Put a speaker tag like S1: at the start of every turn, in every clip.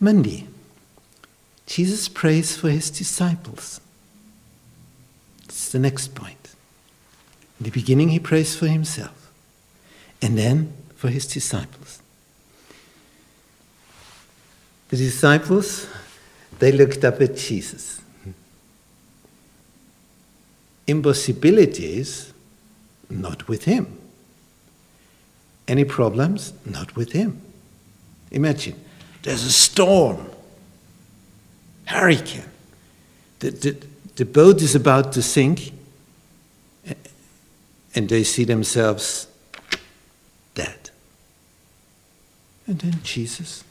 S1: Monday, Jesus prays for his disciples. Is the next point. In the beginning, he prays for himself, and then for his disciples. The disciples, they looked up at Jesus. Impossibilities, not with him. Any problems, not with him. Imagine, there's a storm, hurricane. The, the, the boat is about to sink, and they see themselves dead. And then Jesus,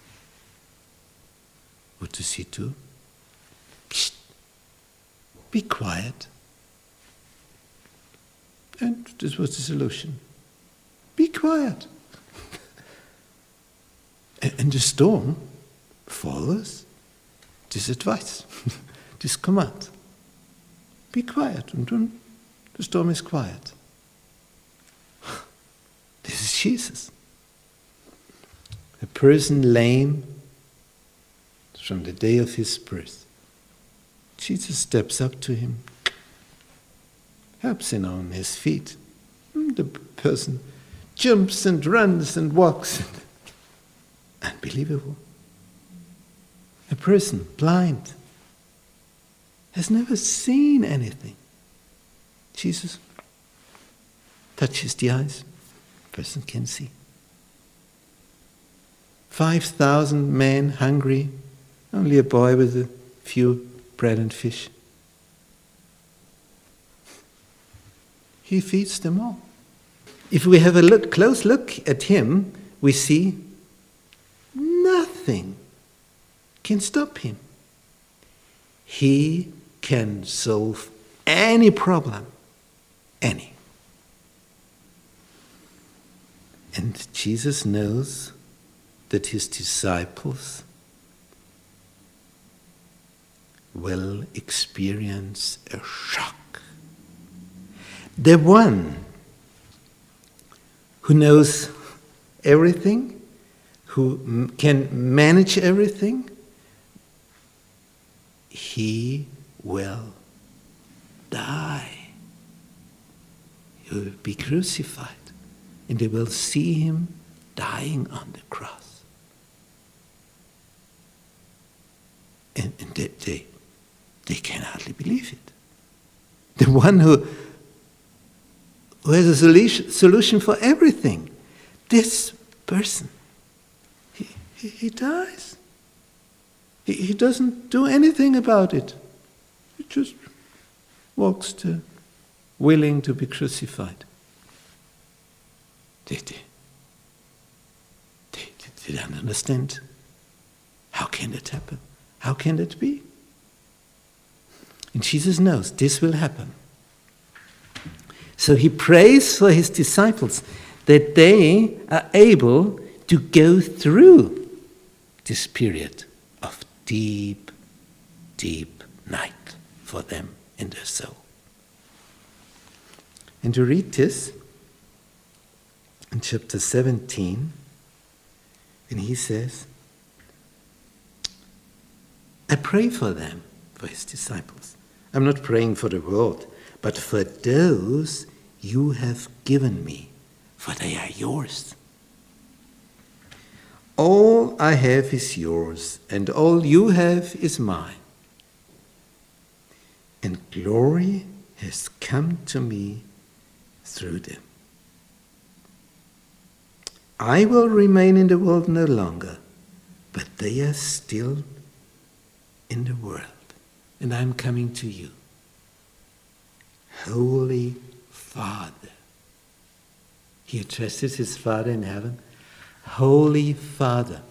S1: what does he do? Be quiet. And this was the solution. Be quiet. And the storm follows this advice, this command. Be quiet. And then the storm is quiet. This is Jesus. A person lame from the day of his birth. Jesus steps up to him, helps him on his feet. The person jumps and runs and walks. Unbelievable. A person blind has never seen anything. Jesus touches the eyes, person can see. 5,000 men hungry, only a boy with a few bread and fish. He feeds them all. If we have a look, close look at him, we see nothing can stop him. He can solve any problem, any. And Jesus knows that his disciples will experience a shock. The one who knows everything, who can manage everything, he will die. He will be crucified, and they will see him dying on the cross. And, and they, they, they can hardly believe it. The one who who has a solution, solution for everything. This person, he, he, dies. He, he doesn't do anything about it. He just walks to willing to be crucified. They, they, they, they don't understand. How can that happen? How can that be? And Jesus knows this will happen. So he prays for his disciples that they are able to go through this period of deep, deep night for them in their soul. And to read this in chapter 17, and he says, I pray for them, for his disciples. I'm not praying for the world but for those you have given me, for they are yours. All I have is yours, and all you have is mine. And glory has come to me through them. I will remain in the world no longer, but they are still in the world, and I am coming to you. Holy Father. He addresses his Father in heaven. Holy Father.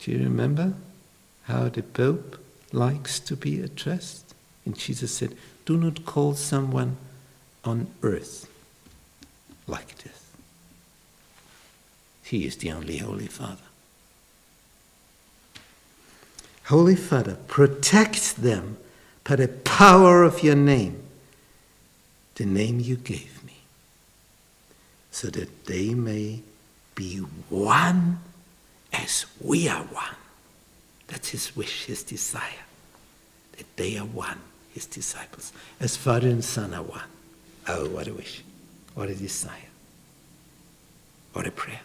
S1: Do you remember how the Pope likes to be addressed? And Jesus said, Do not call someone on earth like this. He is the only Holy Father. Holy Father, protect them by the power of your name the name you gave me, so that they may be one as we are one. That's his wish, his desire. That they are one, his disciples. As Father and Son are one. Oh, what a wish. What a desire. What a prayer.